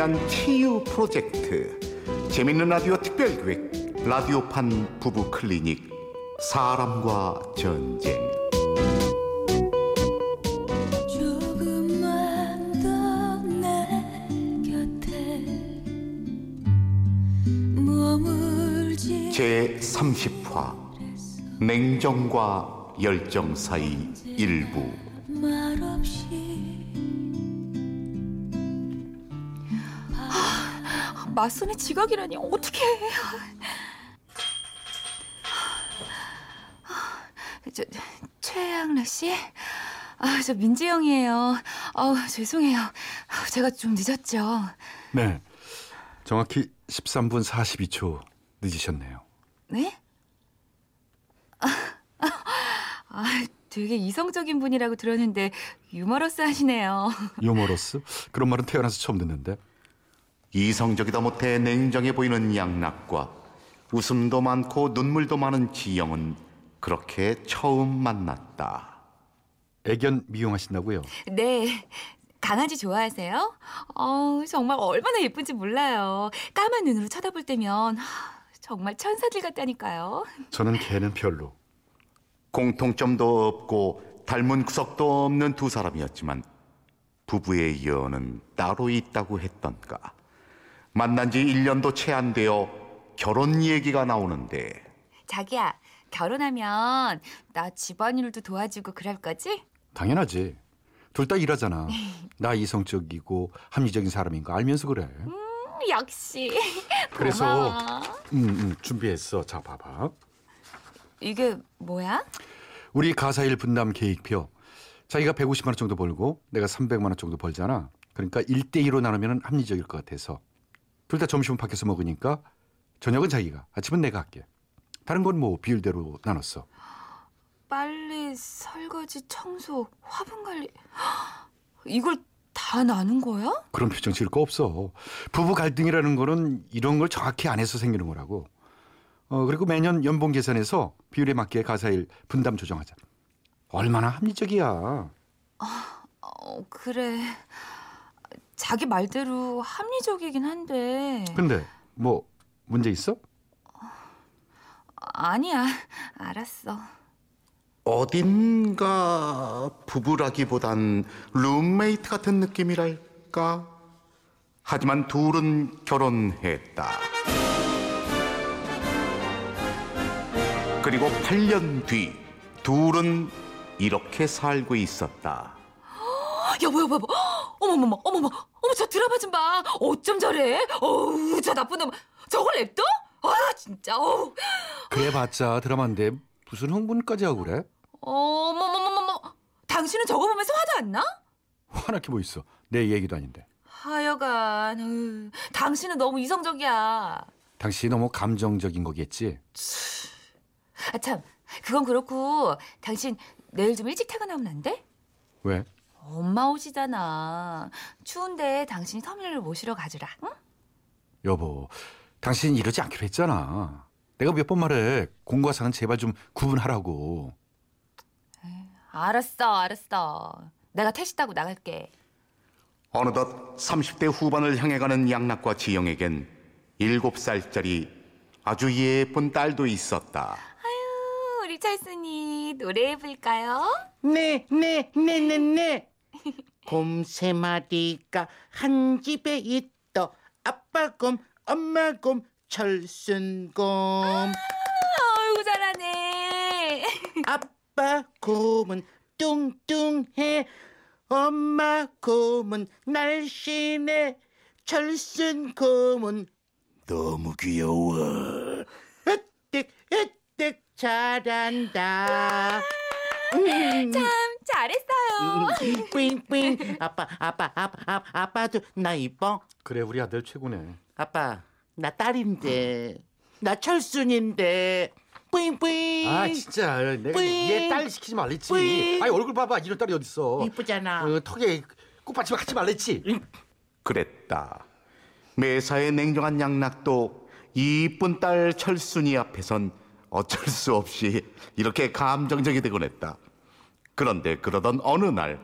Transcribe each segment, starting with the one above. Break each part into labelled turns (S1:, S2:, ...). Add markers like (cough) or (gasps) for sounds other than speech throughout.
S1: 위한 치유 프로젝트 재밌는 라디오 특별기획 라디오판 부부 클리닉 사람과 전쟁.
S2: 조금만 더내 곁에 머물지
S1: 제 30화 냉정과 열정 사이 일부
S3: 맞선의 지각이라니 어떻게 해? 저 최양락 씨, 아 저 민지 영이에요. 아 죄송해요. 제가 좀 늦었죠.
S4: 네. 정확히 13분 42초 늦으셨네요.
S3: 네? 아, 되게 이성적인 분이라고 들었는데 유머러스 하시네요.
S4: 유머러스? 그런 말은 태어나서 처음 듣는데.
S1: 이성적이다 못해 냉정해 보이는 양락과 웃음도 많고 눈물도 많은 지영은 그렇게 처음 만났다.
S4: 애견 미용하신다고요?
S3: 네. 강아지 좋아하세요? 어, 정말 얼마나 예쁜지 몰라요. 까만 눈으로 쳐다볼 때면 하, 정말 천사들 같다니까요.
S4: 저는 개는 별로.
S1: 공통점도 없고 닮은 구석도 없는 두 사람이었지만 부부의 연은 따로 있다고 했던가. 만난 지 1년도 채 안 되어 결혼 얘기가 나오는데
S3: 자기야, 결혼하면 나 집안일도 도와주고 그럴 거지?
S4: 당연하지. 둘 다 일하잖아. (laughs) 나 이성적이고 합리적인 사람인 거 알면서 그래.
S3: 음, 역시. (laughs)
S4: 그래서
S3: 고마워.
S4: 음, 음, 준비했어. 자, 봐봐.
S3: 이게 뭐야?
S4: 우리 가사일 분담 계획표. 자기가 150만 원 정도 벌고 내가 300만 원 정도 벌잖아. 그러니까 1대 2로 나누면 합리적일 것 같아서. 둘 다 점심은 밖에서 먹으니까 저녁은 자기가, 아침은 내가 할게. 다른 건 뭐 비율대로 나눴어.
S3: 빨래, 설거지, 청소, 화분 관리. 이걸 다 나눈 거야?
S4: 그런 표정 지을 거 없어. 부부 갈등이라는 거는 이런 걸 정확히 안 해서 생기는 거라고. 어, 그리고 매년 연봉 계산해서 비율에 맞게 가사일 분담 조정하자. 얼마나 합리적이야.
S3: 어, 그래. 자기 말대로 합리적이긴 한데.
S4: 근데 뭐 문제 있어?
S3: 아니야. (laughs) 알았어.
S1: 어딘가 부부라기보단 룸메이트 같은 느낌이랄까? 하지만 둘은 결혼했다. 그리고 8년 뒤 둘은 이렇게 살고 있었다.
S3: 여보, 여보, 여보. 어머머머, 어머머. 어머, 저 드라마 좀 봐. 어쩜 저래? 어우, 저 나쁜 놈. 저걸 냅둬? 아, 진짜. 어우.
S4: 그래봤자 드라마인데 무슨 흥분까지 하고 그래?
S3: 어머머머머머. 당신은 저거 보면서 화도 안 나?
S4: 화나게 뭐 있어? 내 얘기도 아닌데.
S3: 하여간, 으, 당신은 너무 이성적이야.
S4: 당신이 너무 감정적인 거겠지?
S3: 아, 참. 그건 그렇고, 당신 내일 좀 일찍 퇴근하면 안 돼?
S4: 왜?
S3: 엄마 오시잖아. 추운데 당신이 터미널을 모시러 가주라. 응?
S4: 여보, 당신 이러지 않기로 했잖아. 내가 몇 번 말해. 공과 사는 제발 좀 구분하라고.
S3: 알았어, 알았어. 내가 택시 타고 나갈게.
S1: 어느덧 30대 후반을 향해 가는 양락과 지영에겐 7살짜리 아주 예쁜 딸도 있었다.
S3: 아유, 우리 찰순이 노래해 볼까요?
S5: 네, 네, 네, 네, 네. 곰 세 마리가 한 집에 있다. 아빠 곰, 엄마 곰, 철순 곰.
S3: 아이고, 잘하네. (laughs)
S5: 아빠 곰은 뚱뚱해. 엄마 곰은 날씬해. 철순 곰은 너무 귀여워. 으뜩, 으뜩 잘한다. 음.
S3: 참, 잘했어요. (laughs)
S5: 삥삥 아빠 아빠 아빠 아빠 아빠도 나 이뻐
S4: 그래, 우리 아들 최고네.
S5: 아빠 나 딸인데 나 철순인데 삥삥
S4: 아, 진짜. 내가
S5: 뿌잉.
S4: 얘 딸 시키지 말랬지.
S5: 뿌잉.
S4: 아니, 얼굴 봐봐. 이런 딸이 어딨어.
S5: 이쁘잖아
S4: 어, 턱에 꽃받침 하지 말랬지.
S1: 그랬다. 매사에 냉정한 양락도 이쁜 딸 철순이 앞에선 어쩔 수 없이 이렇게 감정적이 되곤 했다. 그런데 그러던 어느 날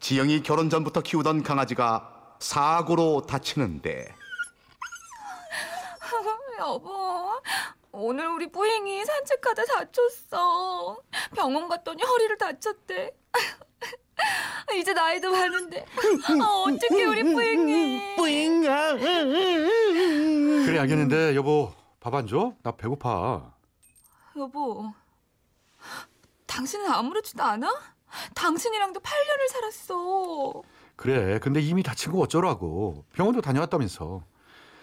S1: 지영이 결혼 전부터 키우던 강아지가 사고로 다치는데 (laughs)
S3: 여보, 오늘 우리 뿌잉이 산책하다 다쳤어. 병원 갔더니 허리를 다쳤대. (laughs) 이제 나이도 많은데 아, 어떻게 우리 뿌잉이?
S5: 뿌잉아.
S4: 그래 알겠는데 여보 밥 안 줘? 나 배고파.
S3: 여보, 당신은 아무렇지도 않아? 당신이랑도 8년을 살았어.
S4: 그래 근데 이미 다친 거 어쩌라고. 병원도 다녀왔다면서.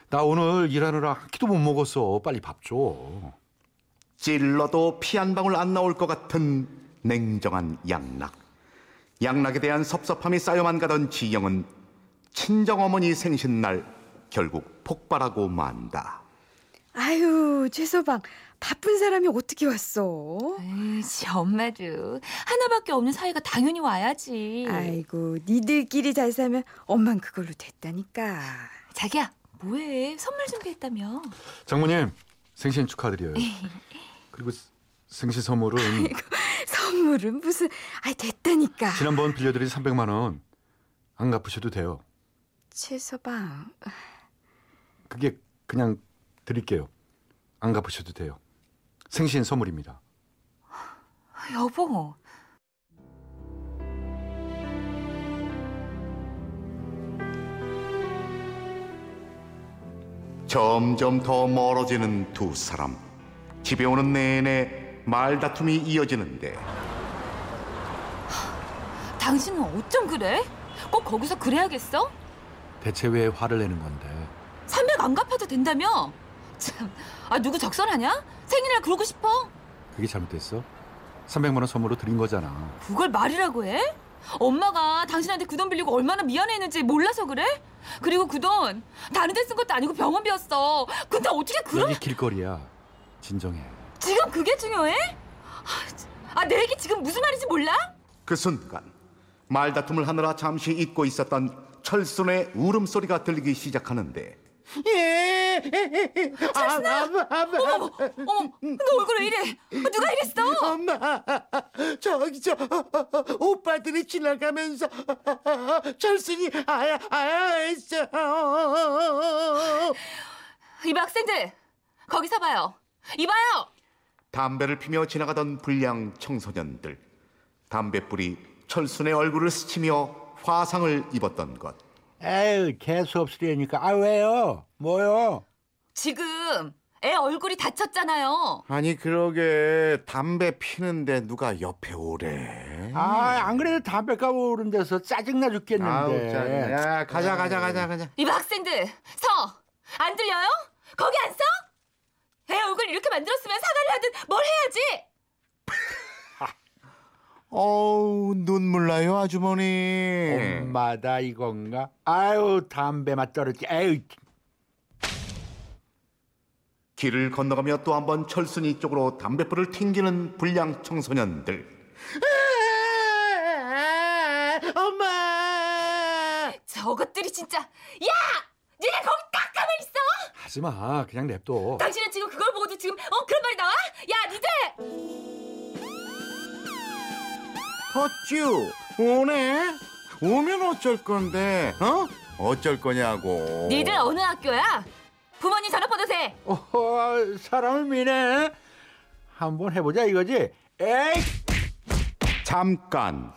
S4: 나 오늘 일하느라 한 끼도 못 먹었어. 빨리 밥 줘.
S1: 찔러도 피 한 방울 안 나올 것 같은 냉정한 양락. 양락에 대한 섭섭함이 쌓여만 가던 지영은 친정 어머니 생신날 결국 폭발하고 만다.
S6: 아유, 최서방. 바쁜 사람이 어떻게 왔어?
S3: 에이씨, 엄마도 하나밖에 없는 사이가 당연히 와야지.
S6: 아이고, 니들끼리 잘 살면 엄만 그걸로 됐다니까.
S3: 자기야, 뭐해? 선물 준비했다며.
S4: 장모님 생신 축하드려요. 그리고 생신 선물은
S6: 선물은 무슨, 아이, 됐다니까.
S4: 지난번 빌려드린 300만 원 안 갚으셔도 돼요.
S6: 최서방.
S4: 그게 그냥 드릴게요. 안 갚으셔도 돼요. 생신 선물입니다.
S3: 여보,
S1: 점점 더 멀어지는 두 사람. 집에 오는 내내 말다툼이 이어지는데
S3: 당신은 어쩜 그래? 꼭 거기서 그래야겠어?
S4: 대체 왜 화를 내는 건데?
S3: 300 안 갚아도 된다며? 참, 아 누구 적선하냐? 생일날 그러고 싶어?
S4: 그게 잘못됐어? 300만 원 선물로 드린 거잖아.
S3: 그걸 말이라고 해? 엄마가 당신한테 그 돈 빌리고 얼마나 미안했는지 몰라서 그래? 그리고 그 돈 다른 데 쓴 것도 아니고 병원비였어. 근데 어떻게 그런
S4: 여기 길거리야. 진정해.
S3: 지금 그게 중요해? 아, 참. 아, 내 얘기 지금 무슨 말인지 몰라?
S1: 그 순간 말다툼을 하느라 잠시 잊고 있었던 철순의 울음소리가 들리기 시작하는데
S5: 예. 아, 아, 아, 아,
S3: 어머, 너 얼굴 왜 이래? 어, 누가 이랬어?
S5: 엄마, 저기 저 오빠들이 지나가면서 철순이 아야 아야 했어.
S3: 이봐 학생들, 거기 서 봐요. 이봐요.
S1: 담배를 피며 지나가던 불량 청소년들 담배불이 철순의 얼굴을 스치며 화상을 입었던 것
S7: 에휴 재수 없으려니까 아 왜요 뭐요
S3: 지금 애 얼굴이 다쳤잖아요.
S1: 아니 그러게 담배 피는데 누가 옆에 오래
S7: 아 안 그래도 담배값 오른 데서 짜증나 죽겠는데
S1: 야 가자 가자 가자 가자
S3: 이봐 학생들, 서. 안 들려요? 거기 안 서? 애 얼굴 이렇게 만들었으면 사과를 하든 뭘 해야지.
S1: 어우 눈물 나요 아주머니
S7: 엄마다 이건가 아유 담배 맛 떨어지 에휴
S1: 길을 건너가며 또 한 번 철순이 쪽으로 담배불을 튕기는 불량 청소년들
S5: 엄마.
S3: 저것들이 진짜. 야, 니네 거기 딱 가만 있어.
S4: 하지 마. 그냥 냅둬.
S3: 당신은 지금 그걸 보고도 지금 어 그런 말이 나와? 야, 니들.
S1: 어쭈 오네? 오면 어쩔 건데 어? 어쩔 거냐고.
S3: 니들 어느 학교야? 부모님 전화 받으세.
S7: 어, 사람을 미네. 한번 해보자 이거지. 에이!
S1: 잠깐.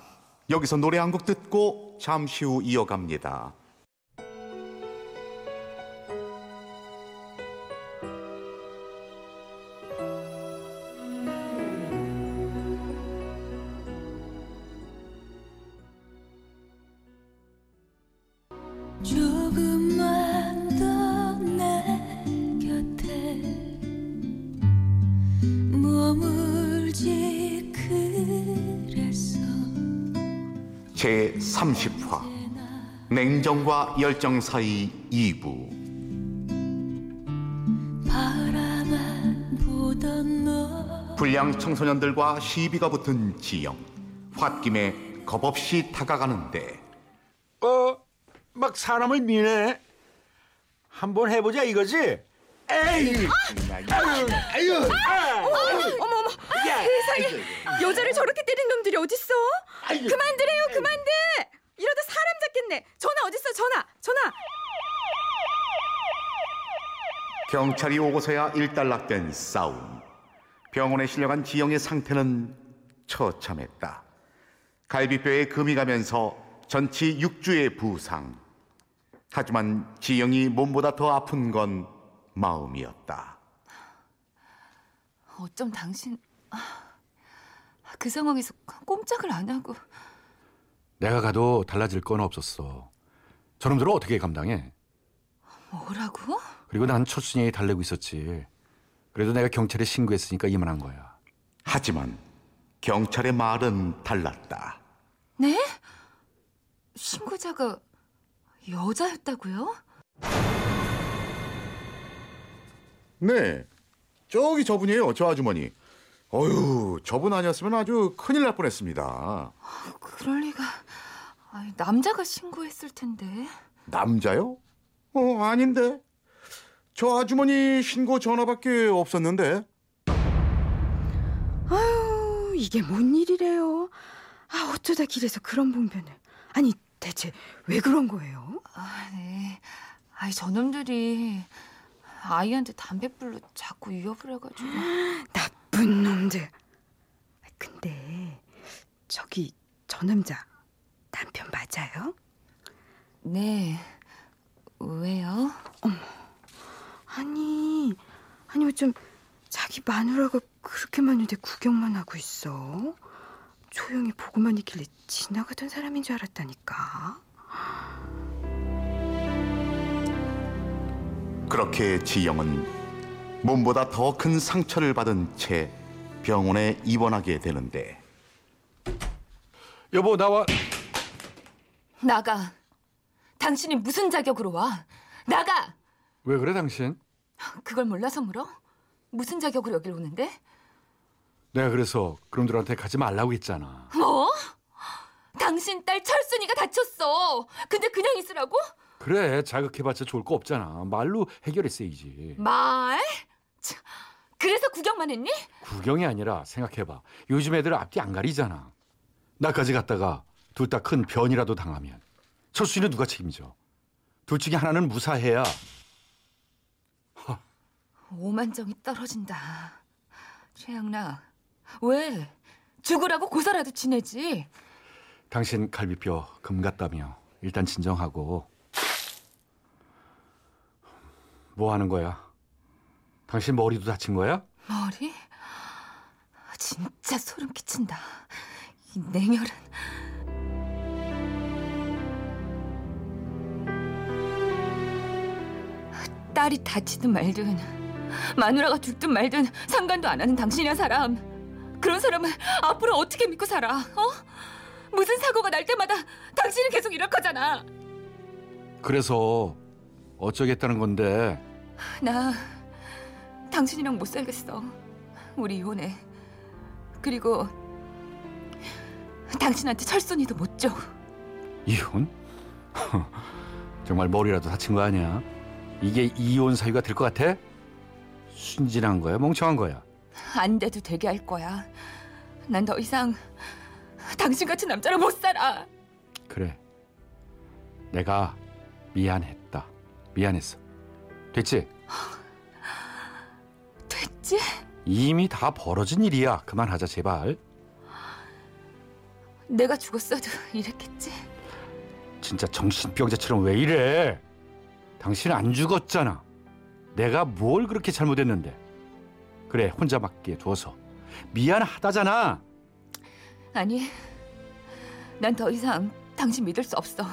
S1: 여기서 노래 한 곡 듣고 잠시 후 이어갑니다. 제 30화 냉정과 열정 사이 2부.
S2: 바라만 보던 너.
S1: 불량 청소년들과 시비가 붙은 지영. 홧김에 겁없이 다가가는데.
S7: 어 막 사람을 미네. 한번 해보자 이거지? 에이! 아유 아유
S6: 어머, 어머. 세상에. 여자를 저렇게 놈들이 어딨어? 그만두래요, 그만둬. 이러다 사람 잡겠네. 전화 어딨어? 전화. 전화.
S1: 경찰이 오고서야 일단락된 싸움. 병원에 실려간 지영의 상태는 처참했다. 갈비뼈에 금이 가면서 전치 6주의 부상. 하지만 지영이 몸보다 더 아픈 건 마음이었다.
S3: 어쩜 당신 아, 그 상황에서 꼼짝을 안 하고
S4: 내가 가도 달라질 건 없었어. 저놈들은 어떻게 감당해?
S3: 뭐라고?
S4: 그리고 난 첫순위에 달래고 있었지. 그래도 내가 경찰에 신고했으니까 이만한 거야.
S1: 하지만 경찰의 말은 달랐다.
S3: 네? 신고자가 여자였다고요?
S1: 네, 저기 저분이에요, 저 아주머니. 어휴, 저분 아니었으면 아주 큰일 날 뻔했습니다.
S3: 그럴 리가. 아이, 남자가 신고했을 텐데.
S1: 남자요? 어, 아닌데. 저 아주머니 신고 전화밖에 없었는데.
S6: 아유, 이게 뭔 일이래요? 아, 어쩌다 길에서 그런 봉변을. 아니, 대체 왜 그런 거예요?
S3: 아, 네. 아이, 저놈들이 아이한테 담배불로 자꾸 위협을 해가지고. (gasps)
S6: 나 쁜 놈들. 아, 근데 저기 저 남자 남편 맞아요?
S3: 네. 왜요?
S6: 아니, 아니 왜좀 자기 마누라가 그렇게 많은데 구경만 하고 있어? 조용히 보고만 있길래 지나가던 사람인 줄 알았다니까.
S1: 그렇게 지영은 몸보다 더 큰 상처를 받은 채 병원에 입원하게 되는데
S4: 여보 나와.
S3: 나가. 당신이 무슨 자격으로 와? 나가!
S4: 왜 그래 당신?
S3: 그걸 몰라서 물어? 무슨 자격으로 여길 오는데?
S4: 내가 그래서 그놈들한테 가지 말라고 했잖아.
S3: 뭐? 당신 딸 철순이가 다쳤어. 근데 그냥 있으라고?
S4: 그래 자극해봤자 좋을 거 없잖아. 말로 해결했어야지.
S3: 말? 참, 그래서 구경만 했니?
S4: 구경이 아니라 생각해봐. 요즘 애들 앞뒤 안 가리잖아. 나까지 갔다가 둘 다 큰 변이라도 당하면 철수이는 누가 책임져? 둘 중에 하나는 무사해야
S3: 오만정이 떨어진다. 최양락, 왜? 죽으라고 고사라도 지내지.
S4: 당신 갈비뼈 금 같다며 일단 진정하고 뭐 하는 거야? 당신 머리도 다친 거야?
S3: 머리? 진짜 소름 끼친다. 이 냉혈은. 딸이 다치든 말든 마누라가 죽든 말든 상관도 안 하는 당신이야 사람. 그런 사람을 앞으로 어떻게 믿고 살아? 어? 무슨 사고가 날 때마다 당신이 계속 이럴 거잖아.
S4: 그래서 어쩌겠다는 건데
S3: 나 당신이랑 못 살겠어. 우리 이혼해. 그리고 당신한테 철순이도 못 줘.
S4: 이혼? 정말 머리라도 다친 거 아니야? 이게 이혼 사유가 될 것 같아? 순진한 거야, 멍청한 거야.
S3: 안 돼도 되게 할 거야. 난 더 이상 당신 같은 남자랑 못 살아.
S4: 그래. 내가 미안했다. 미안했어. 됐지?
S3: 됐지?
S4: 이미 다 벌어진 일이야. 그만하자 제발.
S3: 내가 죽었어도 (laughs) 이랬겠지.
S4: 진짜 정신병자처럼 왜 이래? 당신 안 죽었잖아. 내가 뭘 그렇게 잘못했는데? 그래 혼자 맞게 둬서 미안하다잖아.
S3: 아니, 난 더 이상 당신 믿을 수 없어.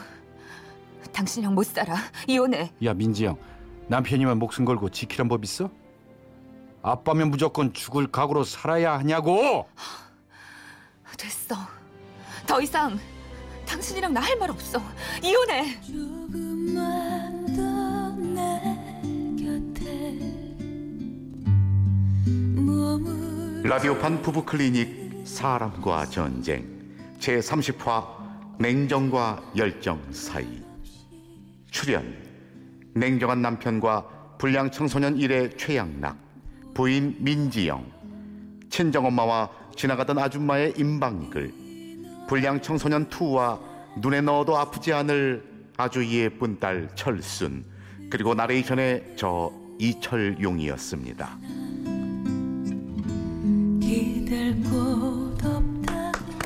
S3: 당신이랑 못 살아. 이혼해.
S4: 야 민지영 남편이면 목숨 걸고 지키란 법 있어? 아빠면 무조건 죽을 각오로 살아야 하냐고
S3: 됐어. 더 이상 당신이랑 나 할 말 없어. 이혼해.
S2: 조금만 더 내 곁에 머물
S1: 라디오판 부부 클리닉 사람과 전쟁 제 30화 냉정과 열정 사이 출연 냉정한 남편과 불량 청소년 일의 최양락 부인 민지영 친정엄마와 지나가던 아줌마의 임방글 불량 청소년 투와 눈에 넣어도 아프지 않을 아주 예쁜 딸 철순 그리고 나레이션의 저 이철용이었습니다.
S2: 기댈 곳 없